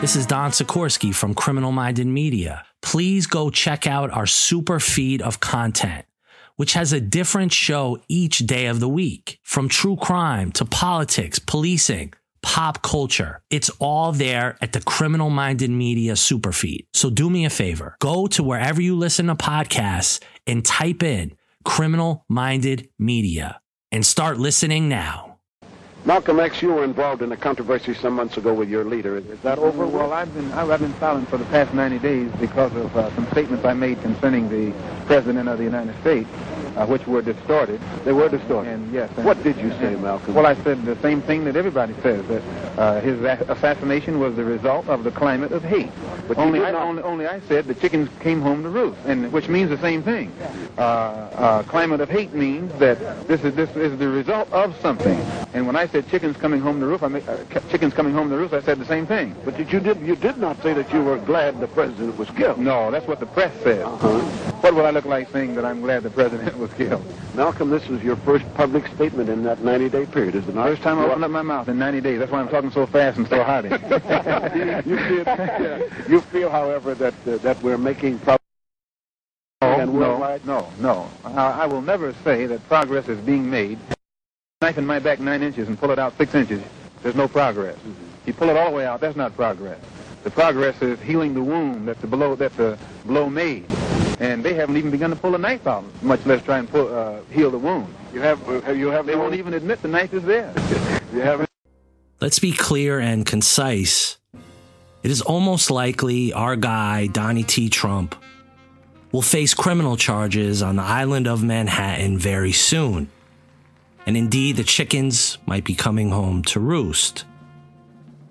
This is Don Sikorsky from Criminal Minded Media. Please go check out our super feed of content, which has a different show each day of the week. From true crime to politics, policing, pop culture. It's all there at the Criminal Minded Media super feed. So do me a favor. Go to wherever you listen to podcasts and type in Criminal Minded Media and start listening now. Malcolm X, you were involved in a controversy some months ago with your leader. Is that over? Well, I've been I've been silent for the past 90 days because of uh, some statements I made concerning the President of the United States uh, which were distorted. They were distorted. And yes. And, what did you say, Malcolm? Well, I said the same thing that everybody says that uh, his assassination was the result of the climate of hate. But only I, only, only I said the chickens came home to roost, and which means the same thing. Uh, uh, climate of hate means that this is this is the result of something. And when I said chickens coming home to roost, I mean, uh, chickens coming home to roost, I said the same thing. But did you did you did not say that you were glad the president was killed? No, that's what the press said. Uh-huh. What would I look like saying that I'm glad the president was killed? Malcolm, this was your first public statement in that 90-day period, is it not? First time I opened up my mouth in 90 days. That's why I'm talking so fast and so hearty. you, feel, yeah. you feel, however, that uh, that we're making progress. No, no, no, no. I, I will never say that progress is being made. Knife in my back nine inches and pull it out six inches. There's no progress. Mm-hmm. You pull it all the way out. That's not progress. The progress is healing the wound that the blow that the blow made and they haven't even begun to pull a knife out, much less try and pull, uh, heal the wound. You have, uh, you have. They no won't even admit the knife is there. you have. Let's be clear and concise. It is almost likely our guy Donnie T. Trump will face criminal charges on the island of Manhattan very soon. And indeed, the chickens might be coming home to roost.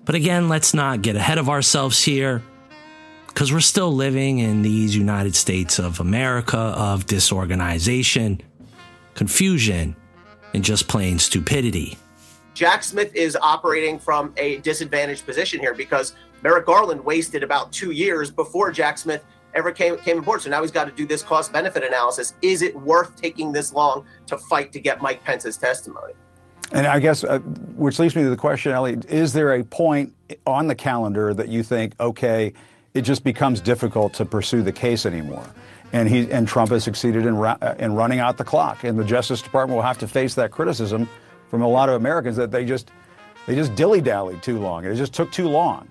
But again, let's not get ahead of ourselves here because we're still living in these United States of America of disorganization, confusion, and just plain stupidity. Jack Smith is operating from a disadvantaged position here because Merrick Garland wasted about two years before Jack Smith ever came, came aboard. So now he's got to do this cost benefit analysis. Is it worth taking this long to fight to get Mike Pence's testimony? And I guess, uh, which leads me to the question, Ellie, is there a point on the calendar that you think, okay, it just becomes difficult to pursue the case anymore. And he and Trump has succeeded in, uh, in running out the clock, and the Justice Department will have to face that criticism from a lot of Americans that they just they just dilly dallied too long. It just took too long.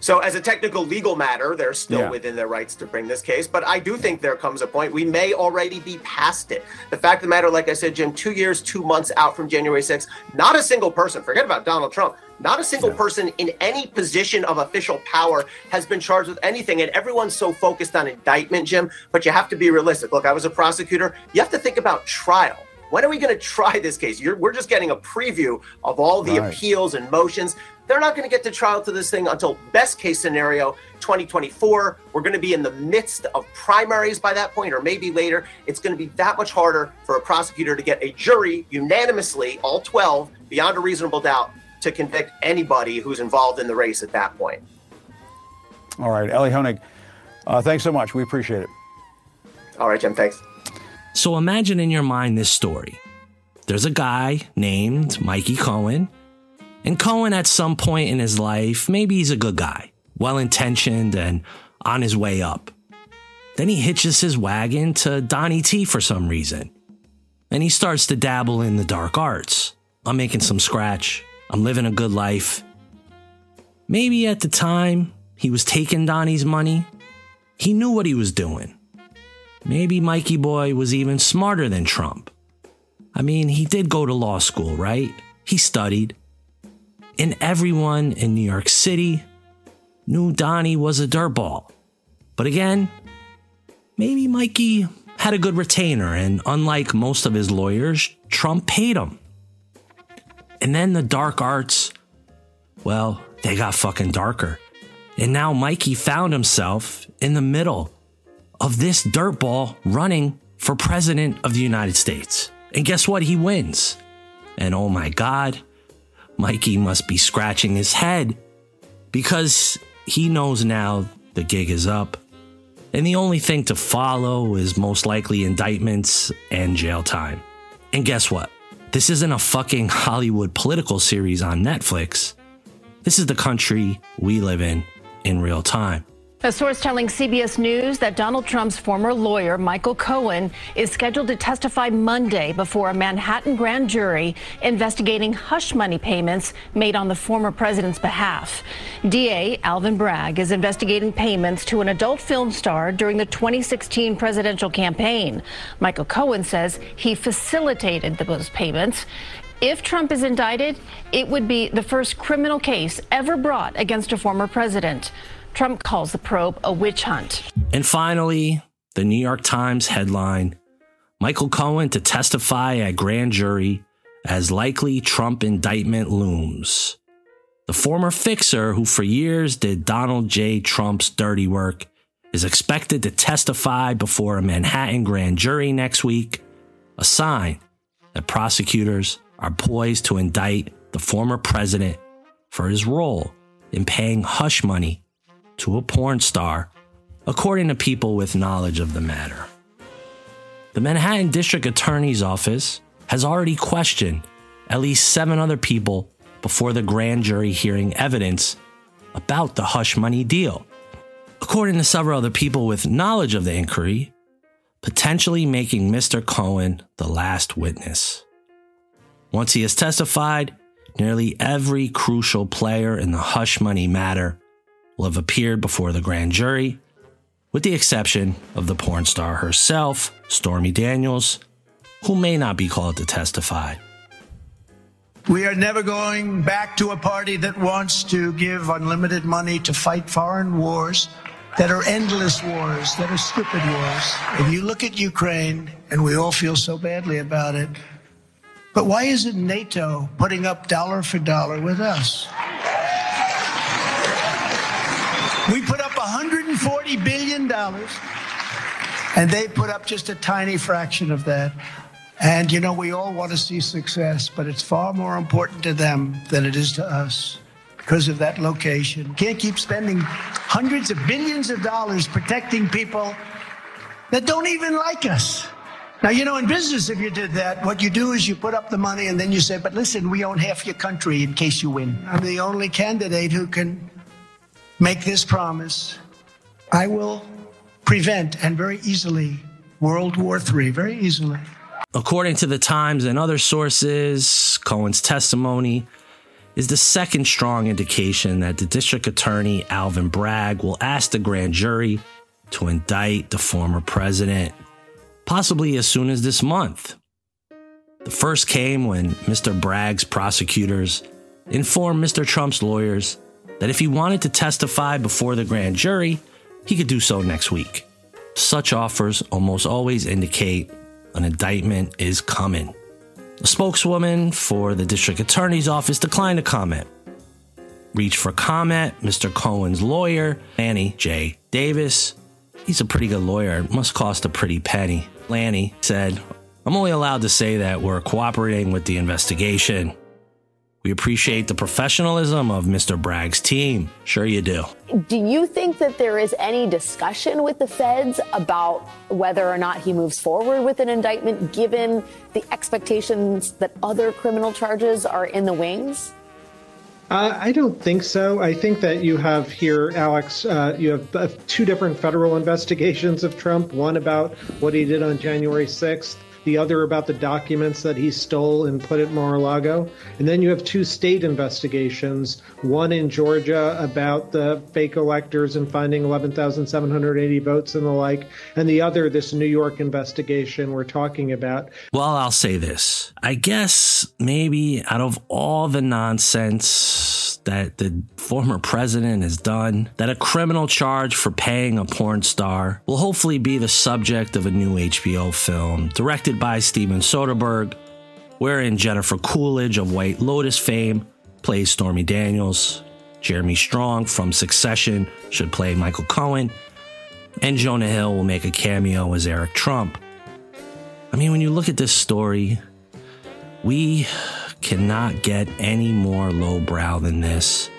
So, as a technical legal matter, they're still yeah. within their rights to bring this case. But I do think there comes a point we may already be past it. The fact of the matter, like I said, Jim, two years, two months out from January 6th, not a single person, forget about Donald Trump, not a single person in any position of official power has been charged with anything. And everyone's so focused on indictment, Jim, but you have to be realistic. Look, I was a prosecutor. You have to think about trial. When are we going to try this case? You're, we're just getting a preview of all the right. appeals and motions. They're not going to get to trial to this thing until best case scenario 2024. We're going to be in the midst of primaries by that point, or maybe later. It's going to be that much harder for a prosecutor to get a jury unanimously, all 12, beyond a reasonable doubt, to convict anybody who's involved in the race at that point. All right, Ellie Honig, uh, thanks so much. We appreciate it. All right, Jim, thanks. So imagine in your mind this story. There's a guy named Mikey Cohen, and Cohen, at some point in his life, maybe he's a good guy, well intentioned, and on his way up. Then he hitches his wagon to Donnie T for some reason. And he starts to dabble in the dark arts. I'm making some scratch. I'm living a good life. Maybe at the time he was taking Donnie's money, he knew what he was doing. Maybe Mikey Boy was even smarter than Trump. I mean, he did go to law school, right? He studied. And everyone in New York City knew Donnie was a dirtball. But again, maybe Mikey had a good retainer, and unlike most of his lawyers, Trump paid him. And then the dark arts, well, they got fucking darker. And now Mikey found himself in the middle of this dirtball running for president of the United States. And guess what? He wins. And oh my God, Mikey must be scratching his head because he knows now the gig is up. And the only thing to follow is most likely indictments and jail time. And guess what? This isn't a fucking Hollywood political series on Netflix. This is the country we live in in real time. A source telling CBS News that Donald Trump's former lawyer, Michael Cohen, is scheduled to testify Monday before a Manhattan grand jury investigating hush money payments made on the former president's behalf. DA Alvin Bragg is investigating payments to an adult film star during the 2016 presidential campaign. Michael Cohen says he facilitated those payments. If Trump is indicted, it would be the first criminal case ever brought against a former president. Trump calls the probe a witch hunt. And finally, the New York Times headline Michael Cohen to testify at grand jury as likely Trump indictment looms. The former fixer, who for years did Donald J. Trump's dirty work, is expected to testify before a Manhattan grand jury next week, a sign that prosecutors are poised to indict the former president for his role in paying hush money to a porn star, according to people with knowledge of the matter. The Manhattan District Attorney's Office has already questioned at least seven other people before the grand jury hearing evidence about the hush money deal. According to several other people with knowledge of the inquiry, potentially making Mr. Cohen the last witness. Once he has testified, nearly every crucial player in the hush money matter will have appeared before the grand jury, with the exception of the porn star herself, Stormy Daniels, who may not be called to testify. We are never going back to a party that wants to give unlimited money to fight foreign wars that are endless wars, that are stupid wars. If you look at Ukraine, and we all feel so badly about it, but why isn't NATO putting up dollar for dollar with us? We put up $140 billion, and they put up just a tiny fraction of that. And you know, we all want to see success, but it's far more important to them than it is to us because of that location. Can't keep spending hundreds of billions of dollars protecting people that don't even like us. Now, you know, in business, if you did that, what you do is you put up the money and then you say, but listen, we own half your country in case you win. I'm the only candidate who can make this promise. I will prevent and very easily World War III, very easily. According to the Times and other sources, Cohen's testimony is the second strong indication that the district attorney, Alvin Bragg, will ask the grand jury to indict the former president, possibly as soon as this month. The first came when Mr. Bragg's prosecutors informed Mr. Trump's lawyers that if he wanted to testify before the grand jury, he could do so next week. Such offers almost always indicate an indictment is coming. A spokeswoman for the district attorney's office declined to comment. Reach for comment, Mr. Cohen's lawyer, Lanny J. Davis. He's a pretty good lawyer. It must cost a pretty penny. Lanny said, I'm only allowed to say that we're cooperating with the investigation. We appreciate the professionalism of Mr. Bragg's team. Sure, you do. Do you think that there is any discussion with the feds about whether or not he moves forward with an indictment, given the expectations that other criminal charges are in the wings? Uh, I don't think so. I think that you have here, Alex, uh, you have uh, two different federal investigations of Trump one about what he did on January 6th the other about the documents that he stole and put at Mar-a-Lago. And then you have two state investigations, one in Georgia about the fake electors and finding 11,780 votes and the like, and the other, this New York investigation we're talking about. Well, I'll say this. I guess maybe out of all the nonsense that the former president has done, that a criminal charge for paying a porn star will hopefully be the subject of a new HBO film directed by Steven Soderbergh, wherein Jennifer Coolidge of White Lotus fame plays Stormy Daniels, Jeremy Strong from Succession should play Michael Cohen, and Jonah Hill will make a cameo as Eric Trump. I mean, when you look at this story, we cannot get any more lowbrow than this.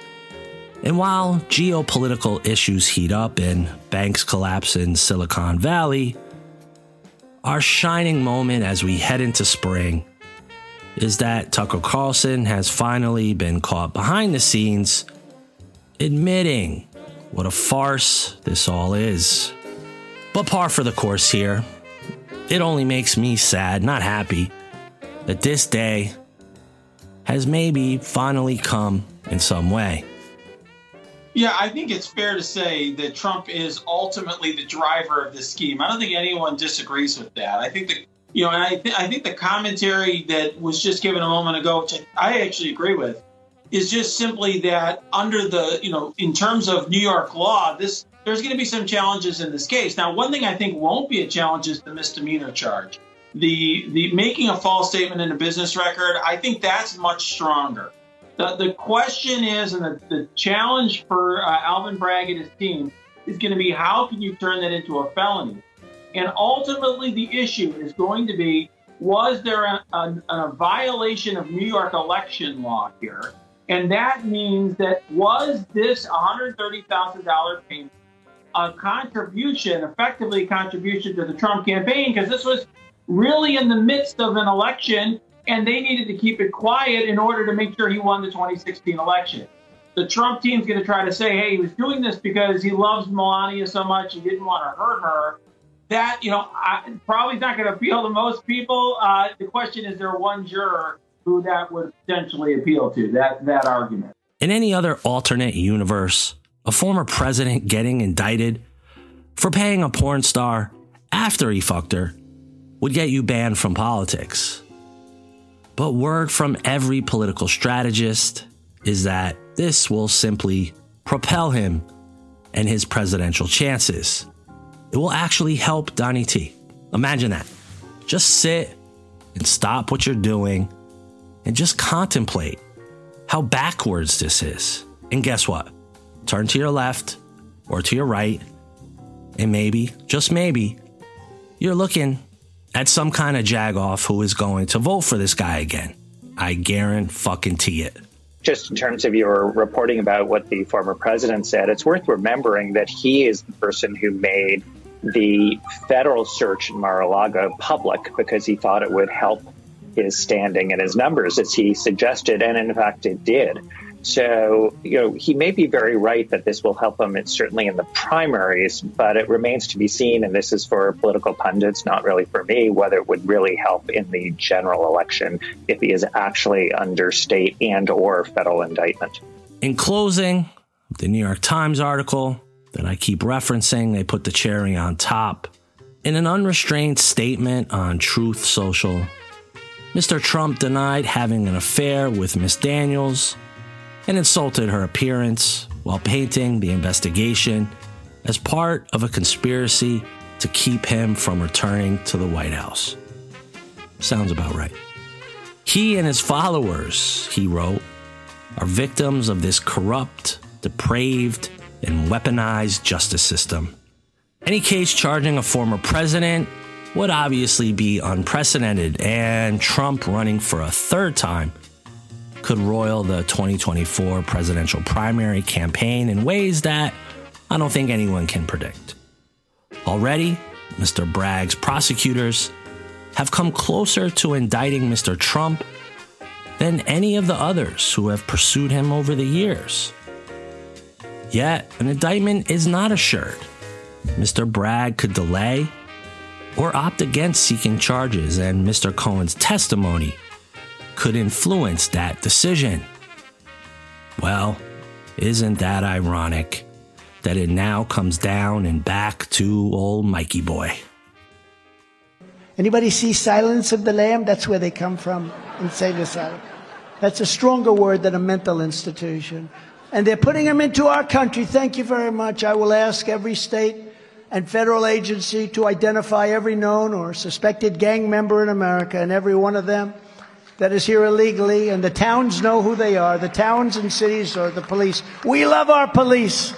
And while geopolitical issues heat up and banks collapse in Silicon Valley, our shining moment as we head into spring is that Tucker Carlson has finally been caught behind the scenes admitting what a farce this all is. But par for the course here. It only makes me sad, not happy, that this day has maybe finally come in some way. Yeah, I think it's fair to say that Trump is ultimately the driver of this scheme. I don't think anyone disagrees with that. I think that you know, and I, th- I think the commentary that was just given a moment ago, which I actually agree with, is just simply that under the you know, in terms of New York law, this there's going to be some challenges in this case. Now, one thing I think won't be a challenge is the misdemeanor charge. The the making a false statement in a business record, I think that's much stronger. The, the question is, and the, the challenge for uh, Alvin Bragg and his team is going to be how can you turn that into a felony? And ultimately, the issue is going to be was there a, a, a violation of New York election law here? And that means that was this $130,000 payment a contribution, effectively a contribution to the Trump campaign? Because this was really in the midst of an election and they needed to keep it quiet in order to make sure he won the 2016 election. The Trump team's going to try to say, hey, he was doing this because he loves Melania so much, he didn't want to hurt her. That, you know, I, probably not going to appeal to most people. Uh, the question is, there one juror who that would potentially appeal to, that, that argument. In any other alternate universe, a former president getting indicted for paying a porn star after he fucked her would get you banned from politics. But word from every political strategist is that this will simply propel him and his presidential chances. It will actually help Donnie T. Imagine that. Just sit and stop what you're doing and just contemplate how backwards this is. And guess what? Turn to your left or to your right, and maybe, just maybe, you're looking at some kind of jagoff who is going to vote for this guy again. I guarantee fucking it. Just in terms of your reporting about what the former president said, it's worth remembering that he is the person who made the federal search in Mar-a-Lago public because he thought it would help his standing and his numbers, as he suggested, and in fact it did. So, you know, he may be very right that this will help him, it's certainly in the primaries, but it remains to be seen, and this is for political pundits, not really for me, whether it would really help in the general election if he is actually under state and or federal indictment. In closing, the New York Times article that I keep referencing, they put the cherry on top. In an unrestrained statement on Truth Social, Mr. Trump denied having an affair with Miss Daniels and insulted her appearance while painting the investigation as part of a conspiracy to keep him from returning to the White House. Sounds about right. He and his followers, he wrote, are victims of this corrupt, depraved, and weaponized justice system. Any case charging a former president would obviously be unprecedented, and Trump running for a third time could roil the 2024 presidential primary campaign in ways that I don't think anyone can predict. Already, Mr. Bragg's prosecutors have come closer to indicting Mr. Trump than any of the others who have pursued him over the years. Yet, an indictment is not assured. Mr. Bragg could delay or opt against seeking charges, and Mr. Cohen's testimony could influence that decision. Well, isn't that ironic that it now comes down and back to old Mikey boy? Anybody see Silence of the Lamb? That's where they come from, insane asylum. That's a stronger word than a mental institution. And they're putting them into our country. Thank you very much. I will ask every state and federal agency to identify every known or suspected gang member in America, and every one of them that is here illegally, and the towns know who they are. The towns and cities or the police. We love our police.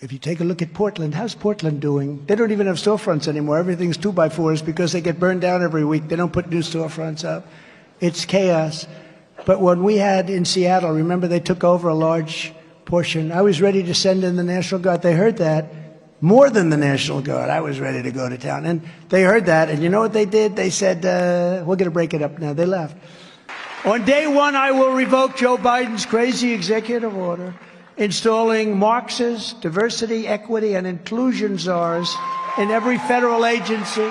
If you take a look at Portland, how's Portland doing? They don't even have storefronts anymore. Everything's two by fours because they get burned down every week. They don't put new storefronts up. It's chaos. But when we had in Seattle, remember they took over a large portion. I was ready to send in the National Guard. They heard that. More than the National Guard. I was ready to go to town. And they heard that. And you know what they did? They said, uh, we're going to break it up now. They left. On day one, I will revoke Joe Biden's crazy executive order installing Marxist diversity, equity, and inclusion czars in every federal agency.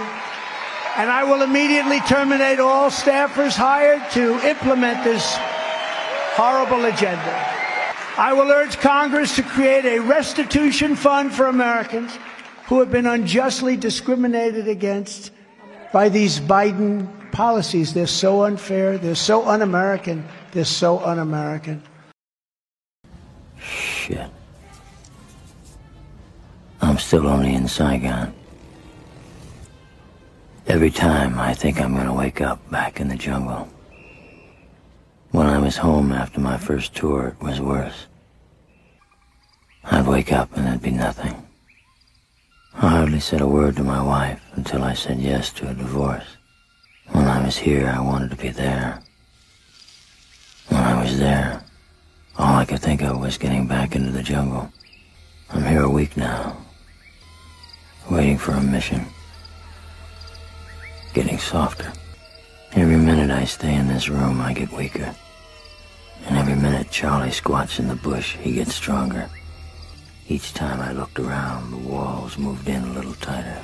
And I will immediately terminate all staffers hired to implement this horrible agenda. I will urge Congress to create a restitution fund for Americans who have been unjustly discriminated against by these Biden policies. They're so unfair, they're so un American, they're so un American. Shit. I'm still only in Saigon. Every time I think I'm gonna wake up back in the jungle. When I was home after my first tour, it was worse. I'd wake up and there'd be nothing. I hardly said a word to my wife until I said yes to a divorce. Was here, I wanted to be there. When I was there, all I could think of was getting back into the jungle. I'm here a week now, waiting for a mission. Getting softer. Every minute I stay in this room, I get weaker. And every minute Charlie squats in the bush, he gets stronger. Each time I looked around, the walls moved in a little tighter.